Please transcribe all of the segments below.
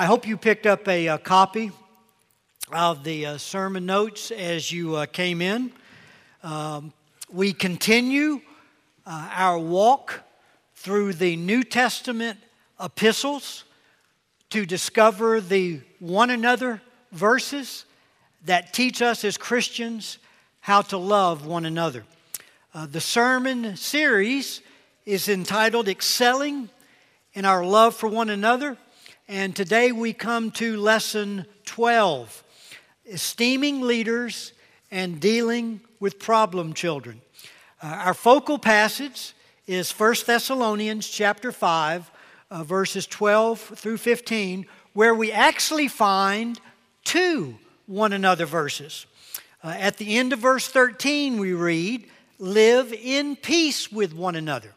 I hope you picked up a, a copy of the uh, sermon notes as you uh, came in. Um, we continue uh, our walk through the New Testament epistles to discover the one another verses that teach us as Christians how to love one another. Uh, the sermon series is entitled Excelling in Our Love for One Another, and today we come to lesson 12 Esteeming Leaders and Dealing with Problem Children. Uh, our focal passage is 1 Thessalonians chapter 5, uh, verses 12 through 15, where we actually find two one another verses. Uh, at the end of verse 13, we read, Live in peace with one another,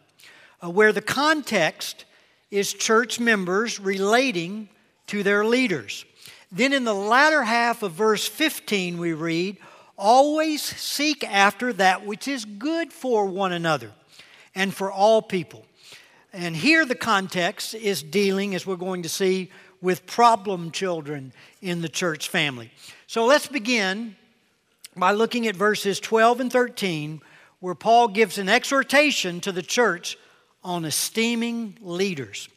uh, where the context is church members relating to their leaders. Then in the latter half of verse 15, we read, Always seek after that which is good for one another and for all people. And here the context is dealing, as we're going to see, with problem children in the church family. So let's begin by looking at verses 12 and 13, where Paul gives an exhortation to the church on esteeming leaders.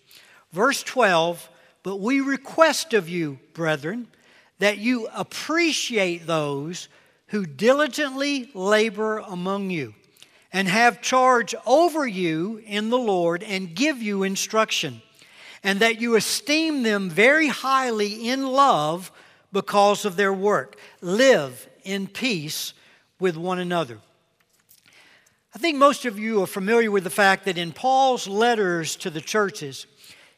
Verse 12, but we request of you, brethren, that you appreciate those who diligently labor among you and have charge over you in the Lord and give you instruction, and that you esteem them very highly in love because of their work. Live in peace with one another. I think most of you are familiar with the fact that in Paul's letters to the churches,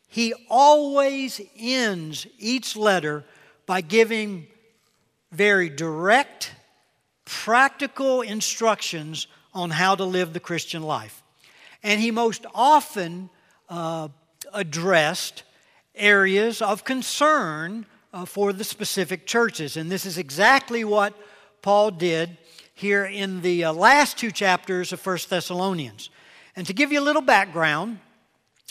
he always ends each letter by giving very direct, practical instructions on how to live the Christian life. And he most often uh, addressed areas of concern uh, for the specific churches. And this is exactly what Paul did here in the uh, last two chapters of 1 Thessalonians. And to give you a little background,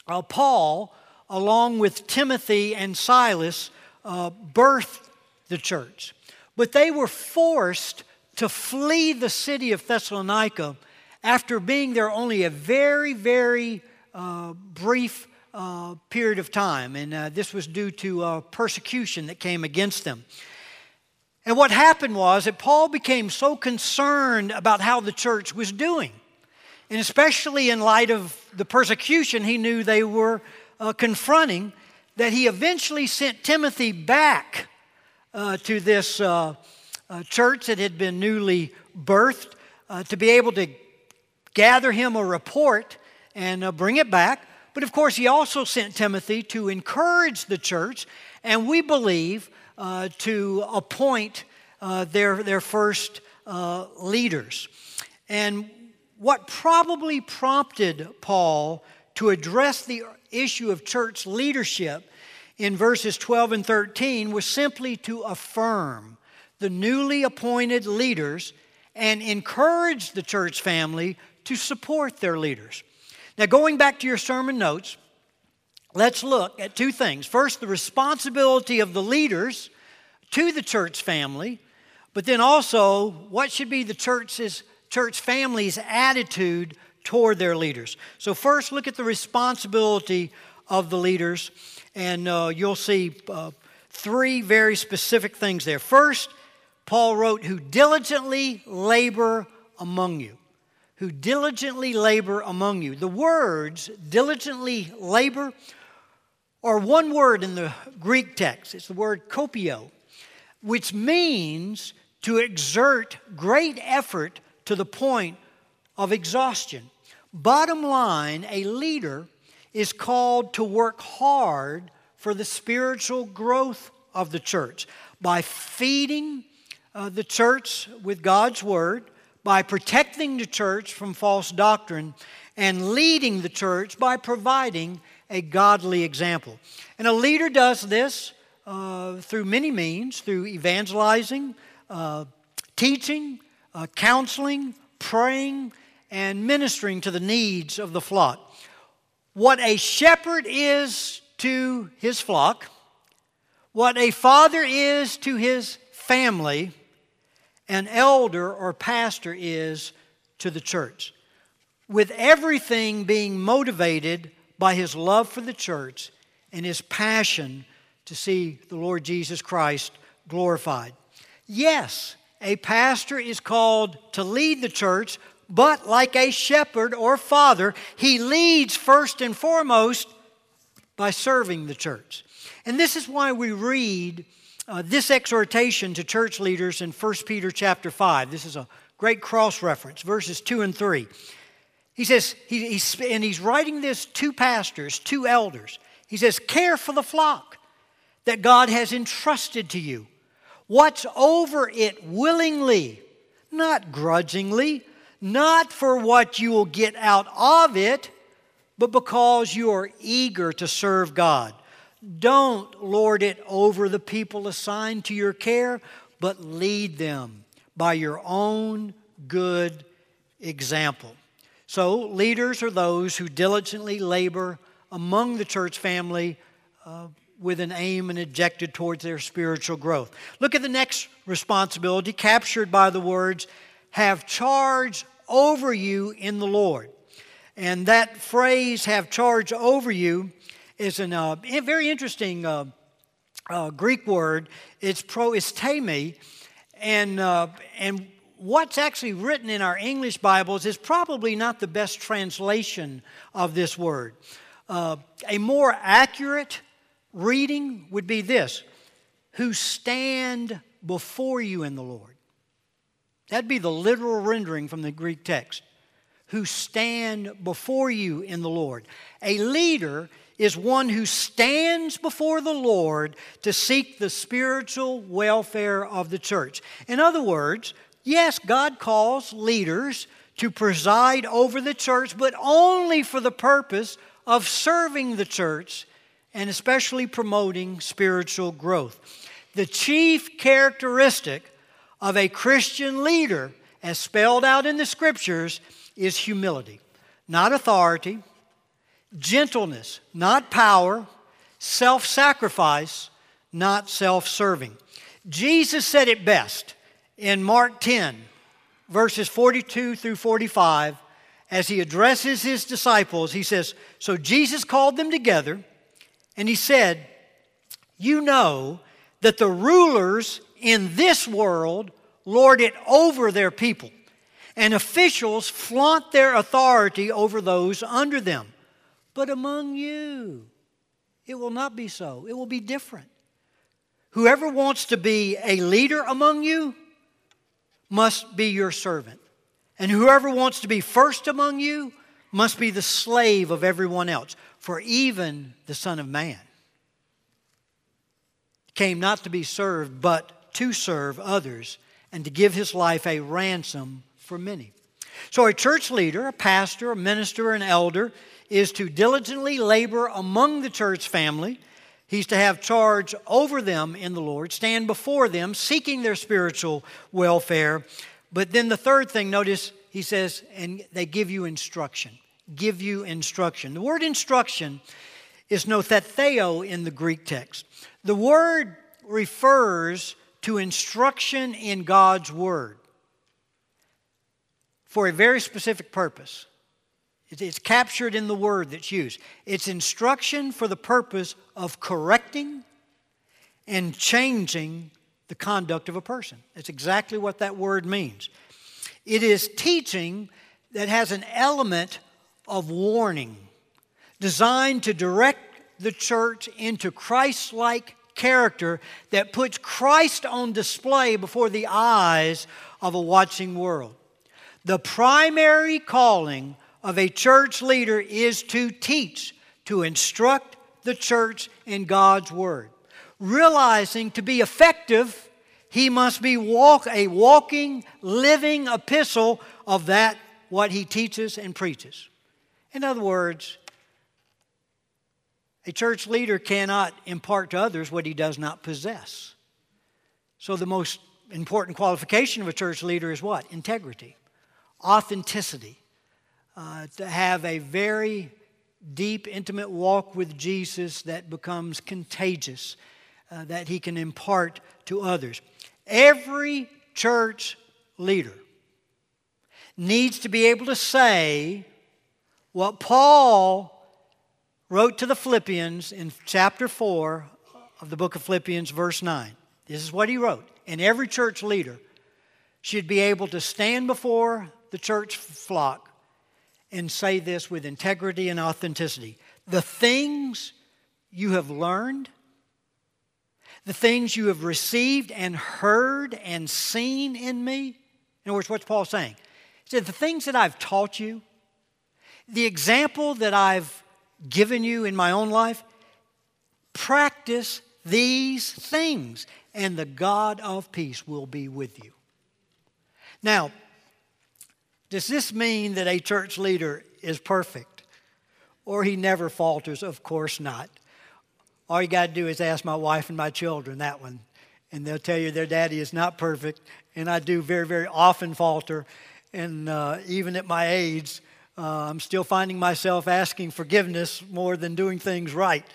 uh, Paul, along with Timothy and Silas, uh, birthed the church. But they were forced to flee the city of Thessalonica after being there only a very, very uh, brief uh, period of time. And uh, this was due to persecution that came against them. And what happened was that Paul became so concerned about how the church was doing. And especially in light of the persecution he knew they were uh, confronting, that he eventually sent Timothy back uh, to this uh, uh church that had been newly birthed uh, to be able to gather him a report and uh, bring it back. But of course, he also sent Timothy to encourage the church, and we believe uh, to appoint uh, their, their first uh, leaders. And what probably prompted Paul to address the issue of church leadership in verses 12 and 13 was simply to affirm the newly appointed leaders and encourage the church family to support their leaders. Now, going back to your sermon notes, let's look at two things. First, the responsibility of the leaders to the church family, but then also what should be the church's church family's attitude toward their leaders. So first, look at the responsibility of the leaders, and uh, you'll see uh, three very specific things there. First, Paul wrote, "Who diligently labor among you." Who diligently labor among you. The words diligently labor are one word in the Greek text. It's the word kopio, which means to exert great effort to the point of exhaustion. Bottom line, a leader is called to work hard for the spiritual growth of the church by feeding uh, the church with God's word, by protecting the church from false doctrine, and leading the church by providing a godly example. And a leader does this uh, through many means through evangelizing, uh, teaching, uh, counseling, praying, and ministering to the needs of the flock. What a shepherd is to his flock, What a father is to his family, an elder or pastor is to the church. With everything being motivated by his love for the church and his passion to see the Lord Jesus Christ glorified. Yes, a pastor is called to lead the church, but like a shepherd or father, he leads first and foremost by serving the church. And this is why we read uh, this exhortation to church leaders in 1 Peter chapter 5. This is a great cross reference, verses 2 and 3. He says, he, he's, and he's writing this to pastors, to elders. He says, Care for the flock that God has entrusted to you. Watch over it willingly, not grudgingly, not for what you will get out of it, but because you are eager to serve God. Don't lord it over the people assigned to your care, but lead them by your own good example. So, leaders are those who diligently labor among the church family uh, with an aim and objective towards their spiritual growth. Look at the next responsibility captured by the words, have charge over you in the Lord. And that phrase, have charge over you, is a uh, very interesting uh, uh, Greek word. It's pro istemi, and uh, and what's actually written in our English Bibles is probably not the best translation of this word. Uh, a more accurate reading would be this: "Who stand before you in the Lord." That'd be the literal rendering from the Greek text. Who stand before you in the Lord. A leader is one who stands before the Lord to seek the spiritual welfare of the church. In other words, yes, God calls leaders to preside over the church, but only for the purpose of serving the church and especially promoting spiritual growth. The chief characteristic of a Christian leader, as spelled out in the scriptures, is humility, not authority gentleness, not power, self sacrifice, not self serving. Jesus said it best in Mark 10, verses 42 through 45, as he addresses his disciples. He says, So Jesus called them together and he said, You know that the rulers in this world lord it over their people, and officials flaunt their authority over those under them. But among you, it will not be so. It will be different. Whoever wants to be a leader among you must be your servant. And whoever wants to be first among you must be the slave of everyone else. For even the Son of Man came not to be served, but to serve others and to give his life a ransom for many. So, a church leader, a pastor, a minister, an elder, is to diligently labor among the church family. He's to have charge over them in the Lord, stand before them, seeking their spiritual welfare. But then the third thing, notice he says, and they give you instruction. Give you instruction. The word instruction is noutheteo in the Greek text. The word refers to instruction in God's word for a very specific purpose. It's captured in the word that's used. It's instruction for the purpose of correcting and changing the conduct of a person. That's exactly what that word means. It is teaching that has an element of warning, designed to direct the church into Christ like character that puts Christ on display before the eyes of a watching world. The primary calling of a church leader is to teach, to instruct the church in God's Word. Realizing to be effective, he must be walk, a walking, living epistle of that what he teaches and preaches. In other words, a church leader cannot impart to others what he does not possess. So, the most important qualification of a church leader is what? Integrity, authenticity, uh, to have a very deep, intimate walk with Jesus that becomes contagious uh, that he can impart to others. Every church leader needs to be able to say what Paul wrote to the Philippians in chapter 4 of the book of Philippians, verse 9. This is what he wrote. And every church leader should be able to stand before the church flock and say this with integrity and authenticity. The things you have learned, the things you have received and heard and seen in me. In other words, what's Paul saying? He said, The things that I've taught you, the example that I've given you in my own life, practice these things, and the God of peace will be with you. Now, does this mean that a church leader is perfect or he never falters? Of course not. All you got to do is ask my wife and my children that one, and they'll tell you their daddy is not perfect, and I do very, very often falter. And uh, even at my age, uh, I'm still finding myself asking forgiveness more than doing things right.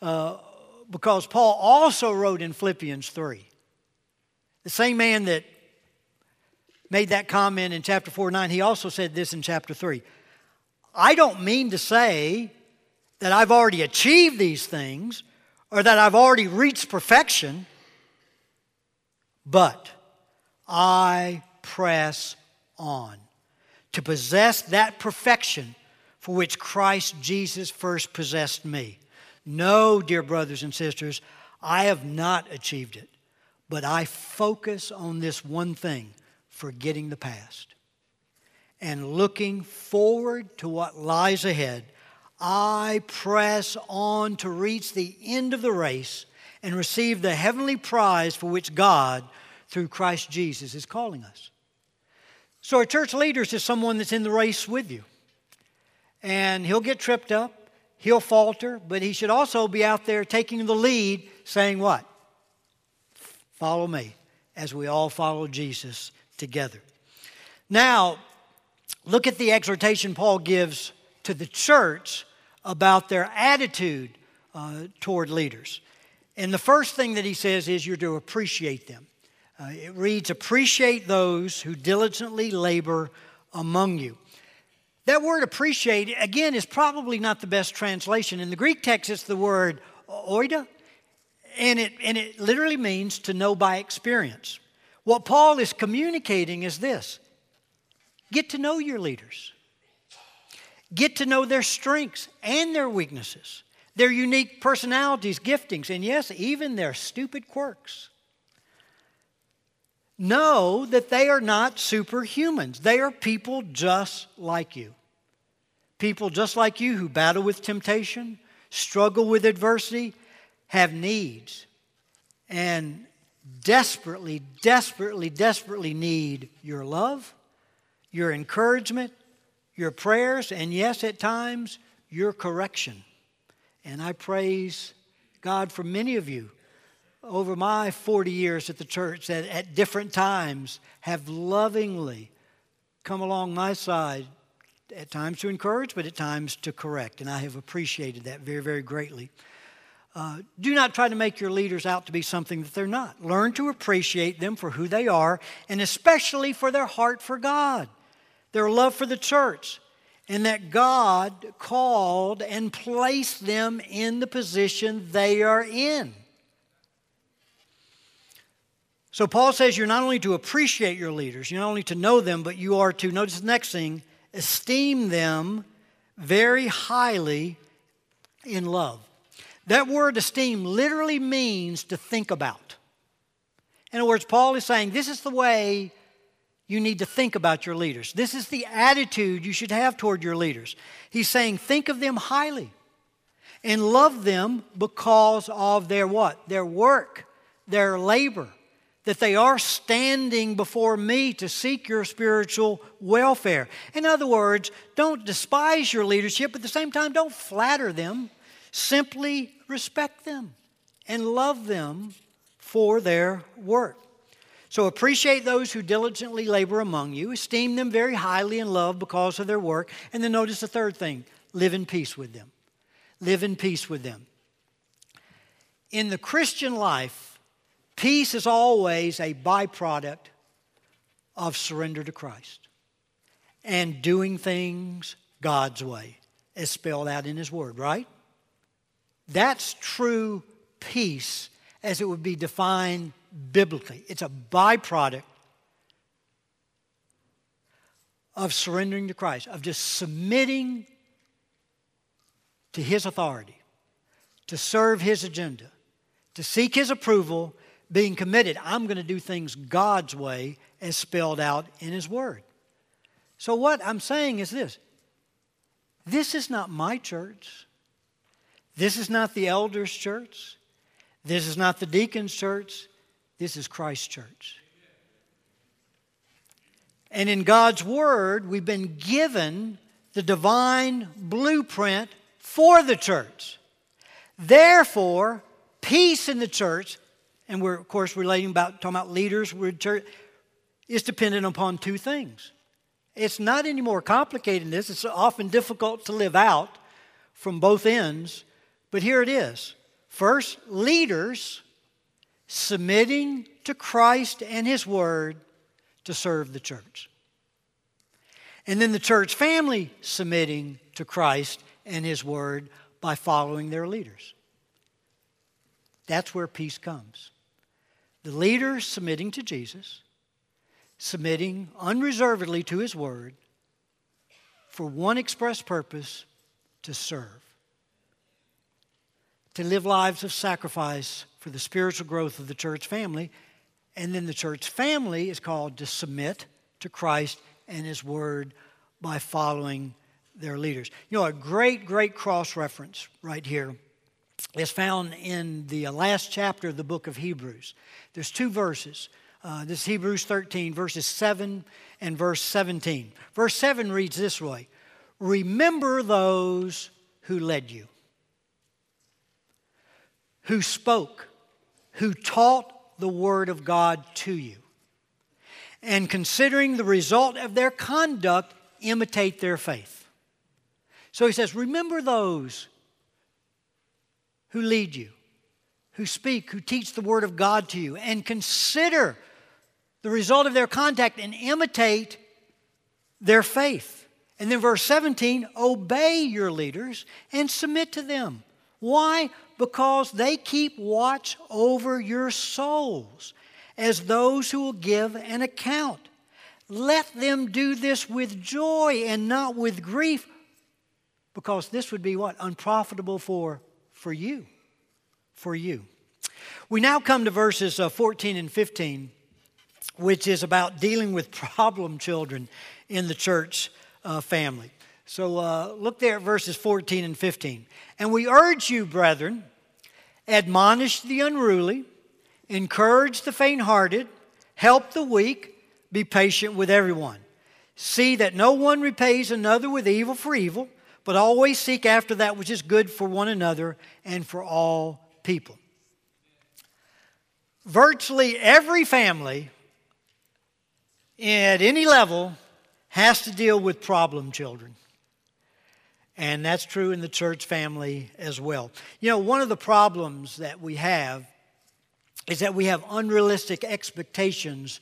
Uh, because Paul also wrote in Philippians 3. The same man that made that comment in chapter 4 9, he also said this in chapter 3. I don't mean to say that I've already achieved these things or that I've already reached perfection, but I press on to possess that perfection for which Christ Jesus first possessed me. No, dear brothers and sisters, I have not achieved it, but I focus on this one thing forgetting the past and looking forward to what lies ahead. I press on to reach the end of the race and receive the heavenly prize for which God, through Christ Jesus, is calling us. So, a church leader is someone that's in the race with you. And he'll get tripped up, he'll falter, but he should also be out there taking the lead, saying, What? Follow me, as we all follow Jesus together. Now, look at the exhortation Paul gives to the church about their attitude uh, toward leaders. And the first thing that he says is you're to appreciate them. Uh, it reads, Appreciate those who diligently labor among you. That word appreciate, again, is probably not the best translation. In the Greek text, it's the word oida, and it, and it literally means to know by experience. What Paul is communicating is this get to know your leaders, get to know their strengths and their weaknesses, their unique personalities, giftings, and yes, even their stupid quirks know that they are not superhumans. They are people just like you. People just like you who battle with temptation, struggle with adversity, have needs, and desperately, desperately, desperately need your love, your encouragement, your prayers, and yes, at times, your correction. And I praise God for many of you over my 40 years at the church that at different times have lovingly come along my side, at times to encourage, but at times to correct. And I have appreciated that very, very greatly. Uh, do not try to make your leaders out to be something that they're not. Learn to appreciate them for who they are, and especially for their heart for God, their love for the church, and that God called and placed them in the position they are in. So Paul says you're not only to appreciate your leaders, you're not only to know them, but you are to, notice the next thing, esteem them very highly in love. That word esteem literally means to think about. In other words, Paul is saying this is the way you need to think about your leaders. This is the attitude you should have toward your leaders. He's saying think of them highly and love them because of their what? Their work, their labor that they are standing before me to seek your spiritual welfare. In other words, don't despise your leadership, but at the same time, don't flatter them. Simply respect them and love them for their work. So appreciate those who diligently labor among you, esteem them very highly in love because of their work, and then notice the third thing live in peace with them. Live in peace with them. in the Christian life, peace is always a byproduct of surrender to Christ and doing things God's way, as spelled out in His Word, right? That's true peace as it would be defined biblically. It's a byproduct of surrendering to Christ, of just submitting to His authority, to serve His agenda, to seek His approval, being committed. I'm going to do things God's way as spelled out in His Word. So, what I'm saying is this this is not my church. This is not the elders' church. This is not the deacon's church. This is Christ's church. And in God's Word, we've been given the divine blueprint for the church. Therefore, peace in the church, and we're of course relating about talking about leaders, church, is dependent upon two things. It's not any more complicated than this. It's often difficult to live out from both ends, but here it is. First, leaders submitting to Christ and His Word to serve the church. And then the church family submitting to Christ and His Word by following their leaders. That's where peace comes. The leaders submitting to Jesus, submitting unreservedly to His Word for one express purpose to serve, to live lives of sacrifice for the spiritual growth of the church family and then the church family is called to submit to Christ and His Word by following their leaders. You know, a great, great cross reference right here is found in the last chapter of the book of Hebrews. There's two verses. Uh, this is Hebrews 13, verses 7 and verse 17. Verse 7 reads this way Remember those who led you, who spoke, who taught the Word of God to you. And considering the result of their conduct, imitate their faith. So he says, Remember those who lead you, who speak, who teach the Word of God to you, and consider the result of their contact and imitate their faith. And then verse 17, obey your leaders and submit to them. Why? because they keep watch over your souls as those who will give an account. Let them do this with joy and not with grief, because this would be what? Unprofitable for, for you. For you. We now come to verses uh, 14 and 15, which is about dealing with problem children in the church uh, family. So uh, look there at verses 14 and 15. And we urge you, brethren, admonish the unruly, encourage the faint hearted, help the weak, be patient with everyone. See that no one repays another with evil for evil, but always seek after that which is good for one another and for all people. Virtually every family at any level has to deal with problem children. And that's true in the church family as well. You know, one of the problems that we have is that we have unrealistic expectations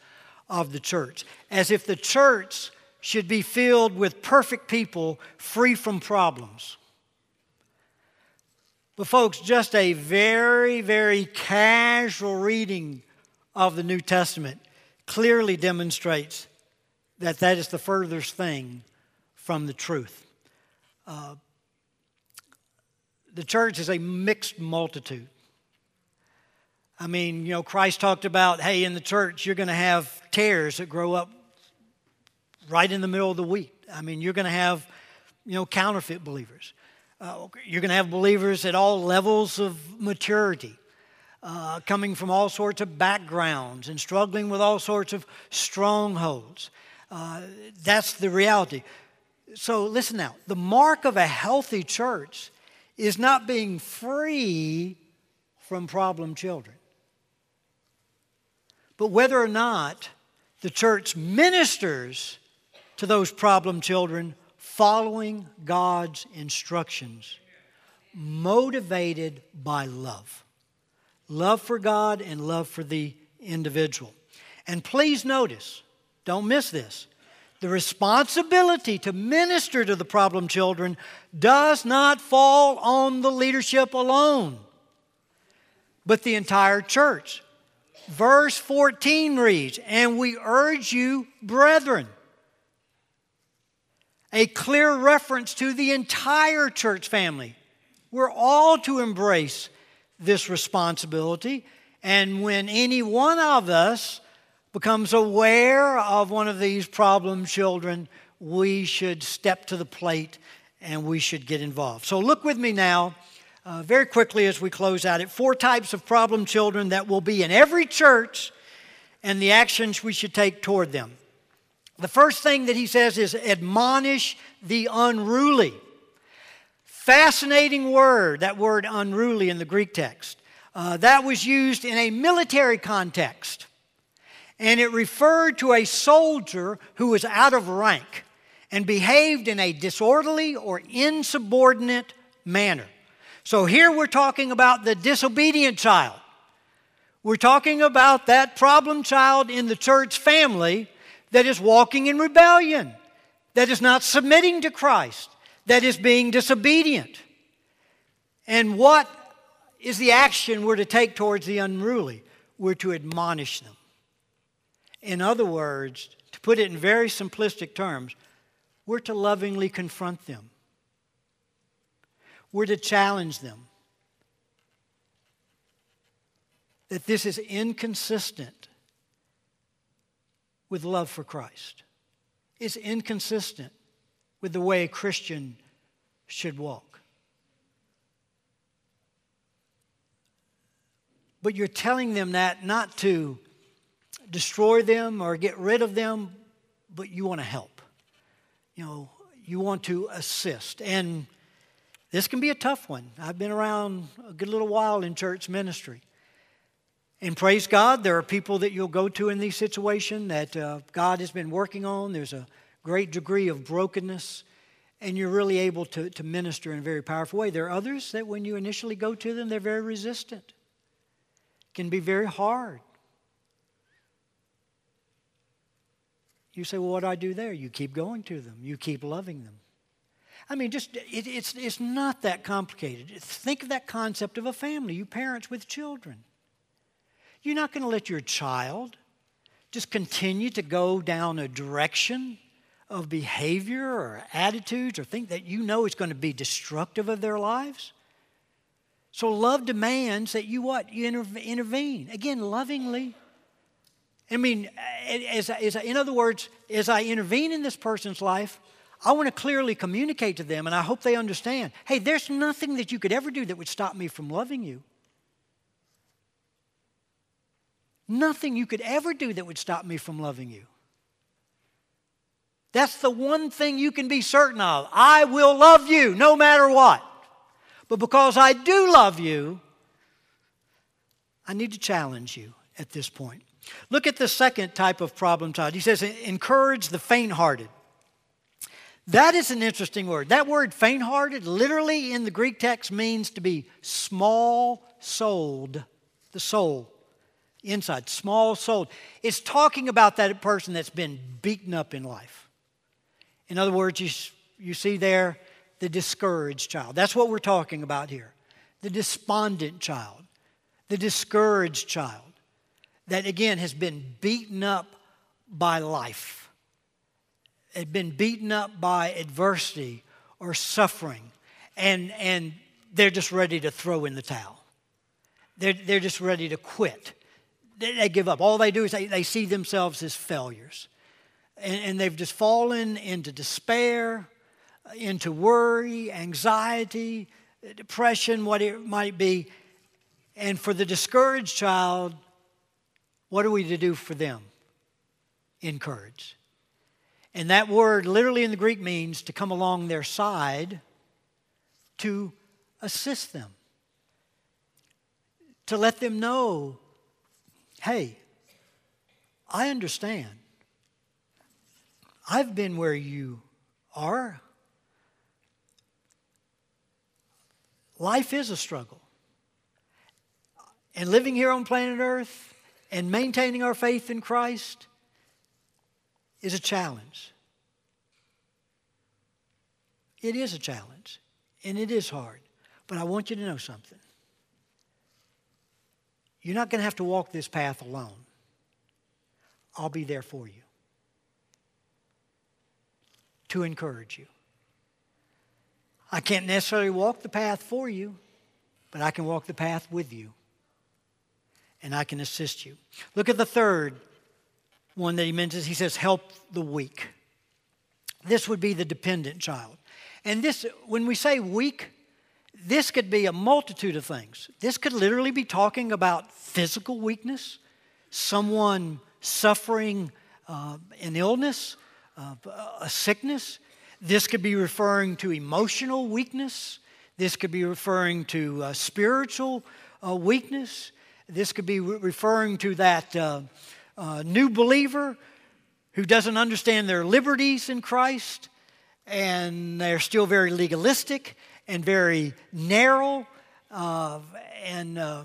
of the church, as if the church should be filled with perfect people free from problems. But, folks, just a very, very casual reading of the New Testament clearly demonstrates that that is the furthest thing from the truth. Uh, the church is a mixed multitude. I mean, you know, Christ talked about, hey, in the church, you're going to have tares that grow up right in the middle of the wheat. I mean, you're going to have, you know, counterfeit believers. Uh, you're going to have believers at all levels of maturity, uh, coming from all sorts of backgrounds and struggling with all sorts of strongholds. Uh, that's the reality so listen now the mark of a healthy church is not being free from problem children, but whether or not the church ministers to those problem children following God's instructions, motivated by love. love for God and love for the individual. And please notice, don't miss this. The responsibility to minister to the problem children does not fall on the leadership alone, but the entire church. Verse 14 reads, And we urge you, brethren, a clear reference to the entire church family. We're all to embrace this responsibility. And when any one of us becomes aware of one of these problem children, we should step to the plate and we should get involved. So, look with me now, uh, very quickly as we close out, at four types of problem children that will be in every church and the actions we should take toward them. The first thing that he says is admonish the unruly. Fascinating word, that word unruly in the Greek text. Uh, that was used in a military context and it referred to a soldier who was out of rank and behaved in a disorderly or insubordinate manner. So here we're talking about the disobedient child. We're talking about that problem child in the church family that is walking in rebellion, that is not submitting to Christ, that is being disobedient. And what is the action we're to take towards the unruly? We're to admonish them. In other words, to put it in very simplistic terms, we're to lovingly confront them. We're to challenge them that this is inconsistent with love for Christ. It's inconsistent with the way a Christian should walk. But you're telling them that not to destroy them or get rid of them, but you want to help. You know, you want to assist. And this can be a tough one. I've been around a good little while in church ministry. And praise God, there are people that you'll go to in these situations that uh, God has been working on. There's a great degree of brokenness, and you're really able to, to minister in a very powerful way. There are others that when you initially go to them, they're very resistant. It can be very hard. You say, well, what do I do there? You keep going to them, you keep loving them. I mean, just it, it's, it's not that complicated. Think of that concept of a family, you parents with children. You're not going to let your child just continue to go down a direction of behavior or attitudes or think that you know is going to be destructive of their lives. So love demands that you what? You intervene. Again, lovingly. I mean, as, as, in other words, as I intervene in this person's life, I want to clearly communicate to them, and I hope they understand hey, there's nothing that you could ever do that would stop me from loving you. Nothing you could ever do that would stop me from loving you. That's the one thing you can be certain of. I will love you no matter what. But because I do love you, I need to challenge you at this point. Look at the second type of problem child. He says, encourage the faint hearted. That is an interesting word. That word faint hearted literally in the Greek text means to be small souled, the soul inside, small souled. It's talking about that person that's been beaten up in life. In other words, you, you see there the discouraged child. That's what we're talking about here. The despondent child, the discouraged child that again has been beaten up by life, had been beaten up by adversity or suffering, and, and they're just ready to throw in the towel. They're, they're just ready to quit. They, they give up. All they do is they, they see themselves as failures. And, and they've just fallen into despair, into worry, anxiety, depression, what it might be. And for the discouraged child, what are we to do for them? Encourage. And that word literally in the Greek means to come along their side to assist them, to let them know hey, I understand. I've been where you are. Life is a struggle. and living here on planet Earth and maintaining our faith in Christ is a challenge. It is a challenge, and it is hard. But I want you to know something. You're not going to have to walk this path alone. I'll be there for you to encourage you. I can't necessarily walk the path for you, but I can walk the path with you. And I can assist you. Look at the third one that he mentions. He says, help the weak. This would be the dependent child. And this, when we say weak, this could be a multitude of things. This could literally be talking about physical weakness, someone suffering uh, an illness, uh, a sickness. This could be referring to emotional weakness. This could be referring to uh, spiritual uh, weakness. This could be re- referring to that uh, uh, new believer who doesn't understand their liberties in Christ and they're still very legalistic and very narrow. Uh, and uh,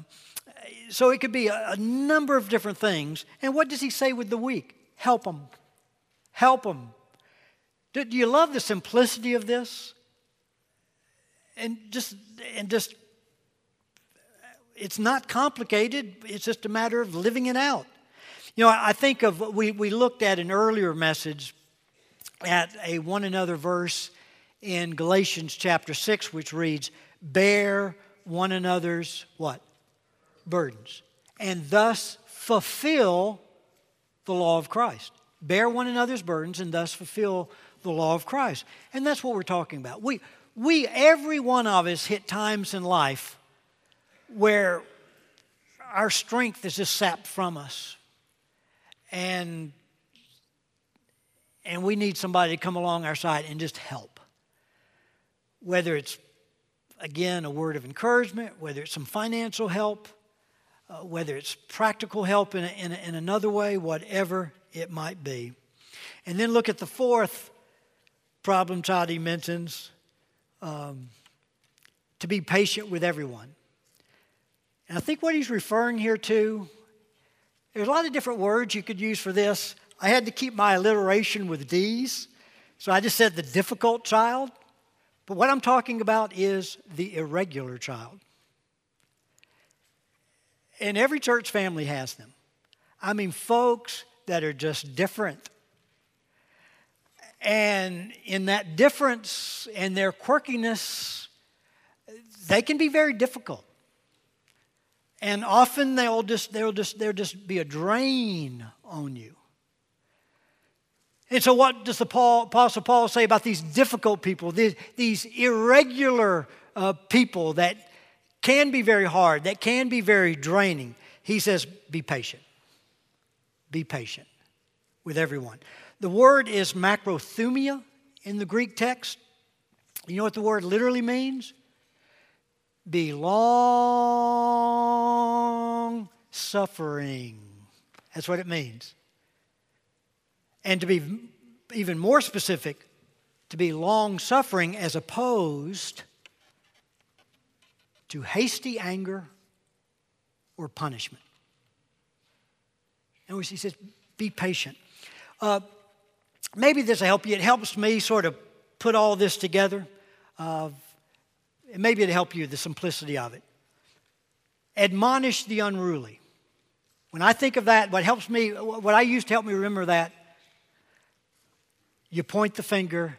so it could be a, a, number of different things. And what does he say with the weak? Help them. Help them. Do you love the simplicity of this? And just, and just, it's not complicated. It's just a matter of living it out. You know, I think of, we, we looked at an earlier message at a one another verse in Galatians chapter 6, which reads, Bear one another's what? Burdens. And thus fulfill the law of Christ. Bear one another's burdens and thus fulfill the law of Christ. And that's what we're talking about. We, we every one of us hit times in life where our strength is just sapped from us. And and we need somebody to come along our side and just help. Whether it's, again, a word of encouragement, whether it's some financial help, uh, whether it's practical help in, a, in, a, in another way, whatever it might be. And then look at the fourth problem he mentions um, to be patient with everyone. And I think what he's referring here to, there's a lot of different words you could use for this. I had to keep my alliteration with D's, so I just said the difficult child. But what I'm talking about is the irregular child. And every church family has them. I mean, folks that are just different. And in that difference and their quirkiness, they can be very difficult. And often they'll just, they'll just, they'll just be a drain on you. And so, what does the Paul, Apostle Paul say about these difficult people, these, these irregular uh, people that can be very hard, that can be very draining? He says, be patient. Be patient with everyone. The word is macrothumia in the Greek text. You know what the word literally means? Be long suffering. That's what it means. And to be even more specific, to be long suffering as opposed to hasty anger or punishment. And he says, be patient. Uh, maybe this will help you. It helps me sort of put all this together. Uh, maybe it'll help you, the simplicity of it. Admonish the unruly. When I think of that, what helps me, what I used to help me remember that you point the finger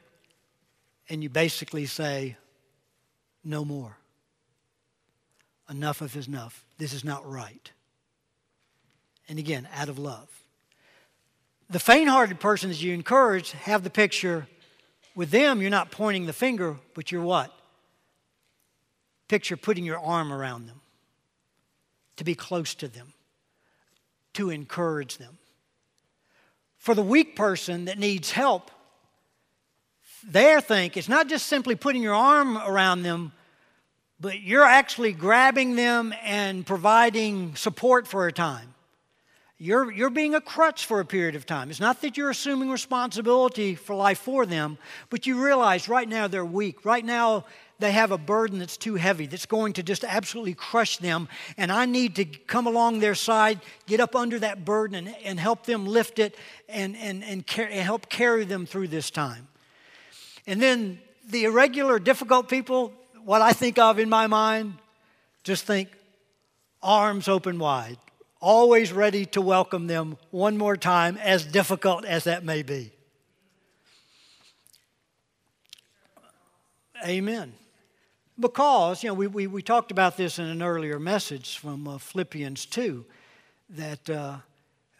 and you basically say, no more. Enough of is enough. This is not right. And again, out of love. The faint hearted person that you encourage, have the picture with them, you're not pointing the finger, but you're what? Picture putting your arm around them, to be close to them, to encourage them. For the weak person that needs help, there think it's not just simply putting your arm around them, but you're actually grabbing them and providing support for a time. You're, you're being a crutch for a period of time. It's not that you're assuming responsibility for life for them, but you realize right now they're weak. Right now they have a burden that's too heavy, that's going to just absolutely crush them. And I need to come along their side, get up under that burden, and, and help them lift it and, and, and, car- help carry them through this time. And then the irregular, difficult people, what I think of in my mind, just think arms open wide, always ready to welcome them one more time, as difficult as that may be. Amen. Because, you know, we, we, we talked about this in an earlier message from uh, Philippians 2, that uh,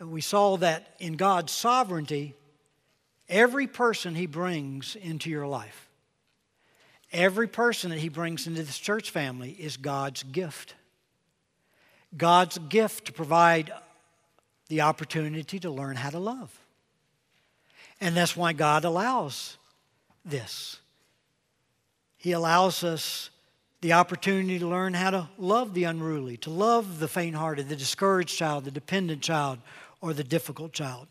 we saw that in God's sovereignty, every person He brings into your life, every person that He brings into this church family is God's gift. God's gift to provide the opportunity to learn how to love. And that's why God allows this. He allows us the opportunity to learn how to love the unruly, to love the faint hearted, the discouraged child, the dependent child, or the difficult child.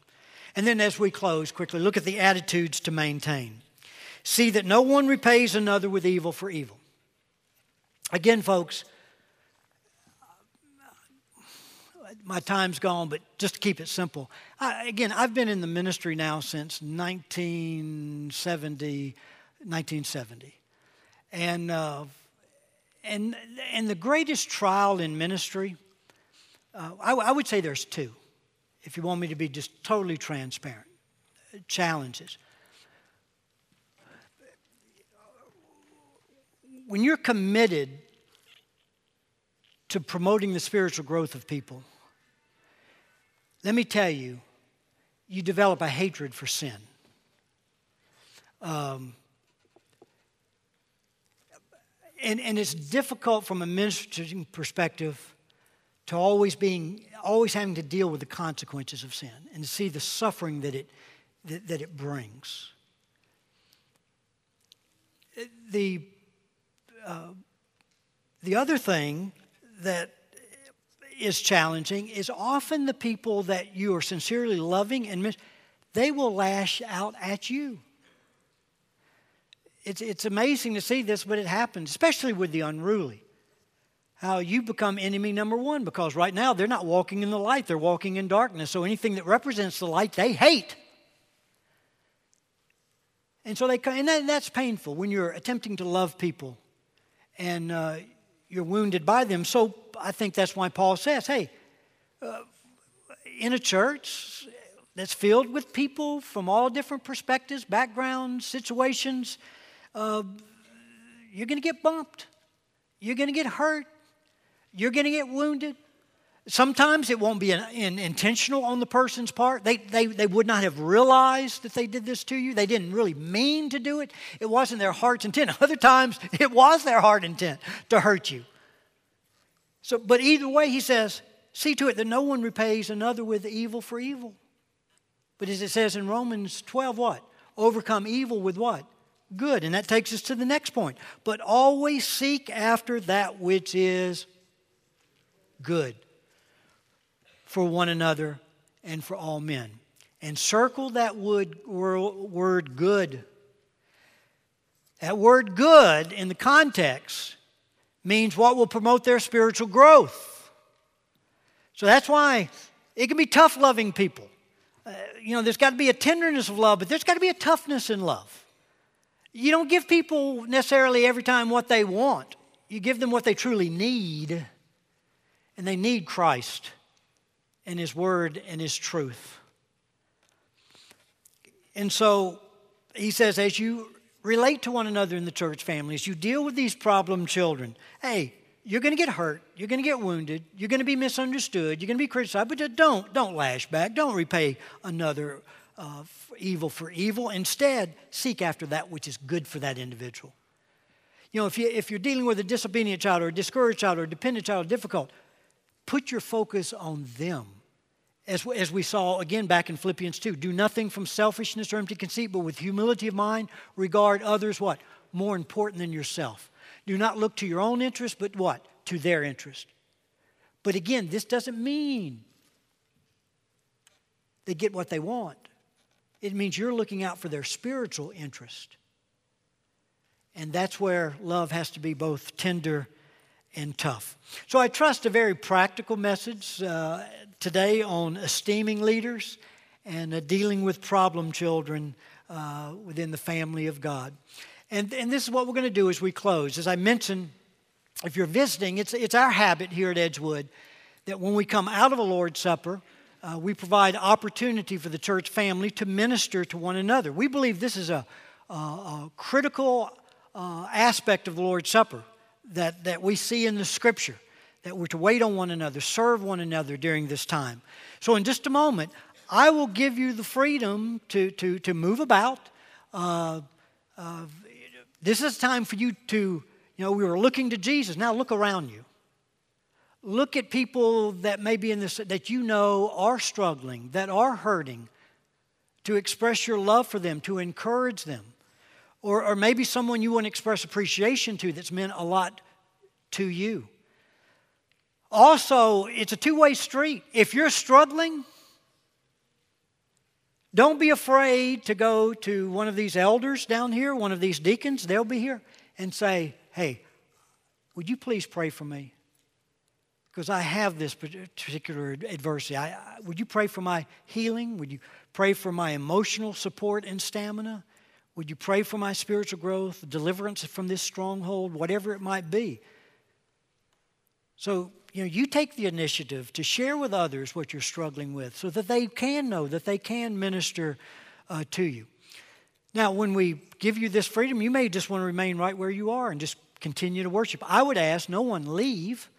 And then as we close quickly, look at the attitudes to maintain. See that no one repays another with evil for evil. Again, folks, my time's gone, but just to keep it simple. I, again, I've been in the ministry now since 1970. 1970. And, uh, and, and the greatest trial in ministry, uh, I, I would say there's two, if you want me to be just totally transparent. Challenges. When you're committed to promoting the spiritual growth of people, let me tell you, you develop a hatred for sin. Um, and, and it's difficult from a ministering perspective to always being always having to deal with the consequences of sin and to see the suffering that it that, that it brings. The uh, the other thing that is challenging is often the people that you are sincerely loving and miss, they will lash out at you it's, it's amazing to see this, but it happens, especially with the unruly. How you become enemy number one because right now they're not walking in the light, they're walking in darkness. So anything that represents the light, they hate. And so they and that, that's painful when you're attempting to love people and uh, you're wounded by them. So I think that's why Paul says, hey, uh, in a church that's filled with people from all different perspectives, backgrounds, situations, uh, you're going to get bumped. You're going to get hurt. You're going to get wounded. Sometimes it won't be an, an intentional on the person's part. They, they, they would not have realized that they did this to you. They didn't really mean to do it. It wasn't their heart's intent. Other times, it was their heart intent to hurt you. So, but either way, he says, see to it that no one repays another with evil for evil. But as it says in Romans 12, what? Overcome evil with what? Good. And that takes us to the next point. But always seek after that which is good for one another and for all men. And circle that word, good. That word good in the context means what will promote their spiritual growth. So that's why it can be tough loving people. Uh, you know, there's got to be a tenderness of love, but there's got to be a toughness in love. You don't give people necessarily every time what they want, you give them what they truly need. And they need Christ and His Word and His truth. And so he says, as you relate to one another in the church family, as you deal with these problem children, hey, you're going to get hurt, you're going to get wounded, you're going to be misunderstood, you're going to be criticized, but don't don't lash back, don't repay another uh, for evil for evil. Instead, seek after that which is good for that individual. You know, if, you, if you're dealing with a disobedient child or a discouraged child or a dependent child, difficult, put your focus on them. As, as we saw again back in Philippians 2, do nothing from selfishness or empty conceit, but with humility of mind, regard others what? More important than yourself. Do not look to your own interest, but what? To their interest. But again, this doesn't mean they get what they want. It means you're looking out for their spiritual interest. And that's where love has to be both tender and tough. So I trust a very practical message uh, today on esteeming leaders and uh, dealing with problem children uh, within the family of God. And, and this is what we're going to do as we close. As I mentioned, if you're visiting, it's, it's our habit here at Edgewood that when we come out of a Lord's Supper, uh, we provide opportunity for the church family to minister to one another. We believe this is a, a, a critical uh, aspect of the Lord's Supper that, that we see in the scripture that we're to wait on one another, serve one another during this time. So, in just a moment, I will give you the freedom to, to, to move about. Uh, uh, this is time for you to, you know, we were looking to Jesus. Now look around you. Look at people that may be in this, that you know are struggling, that are hurting, to express your love for them, to encourage them. Or, or maybe someone you want to express appreciation to that's meant a lot to you. Also, it's a two way street. If you're struggling, don't be afraid to go to one of these elders down here, one of these deacons, they'll be here, and say, Hey, would you please pray for me? Because I have this particular adversity. I, I, would you pray for my healing? Would you pray for my emotional support and stamina? Would you pray for my spiritual growth, deliverance from this stronghold, whatever it might be? So, you know, you take the initiative to share with others what you're struggling with so that they can know, that they can minister uh, to you. Now, when we give you this freedom, you may just want to remain right where you are and just continue to worship. I would ask no one leave.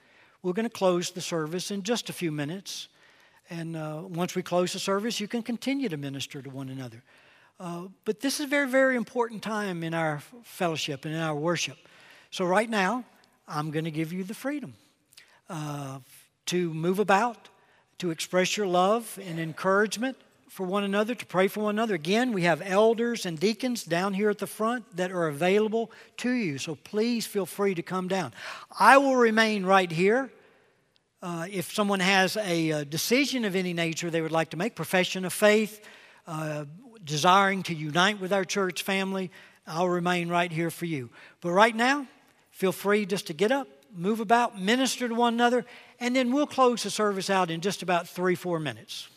We're going to close the service in just a few minutes. And uh, once we close the service, you can continue to minister to one another. Uh, but this is a very, very important time in our fellowship and in our worship. So, right now, I'm going to give you the freedom uh, to move about, to express your love and encouragement for one another, to pray for one another. Again, we have elders and deacons down here at the front that are available to you. So please feel free to come down. I will remain right here. Uh, if someone has a, a, decision of any nature they would like to make, profession of faith, uh, desiring to unite with our church family, I'll remain right here for you. But right now, feel free just to get up, move about, minister to one another, and then we'll close the service out in just about three, four minutes.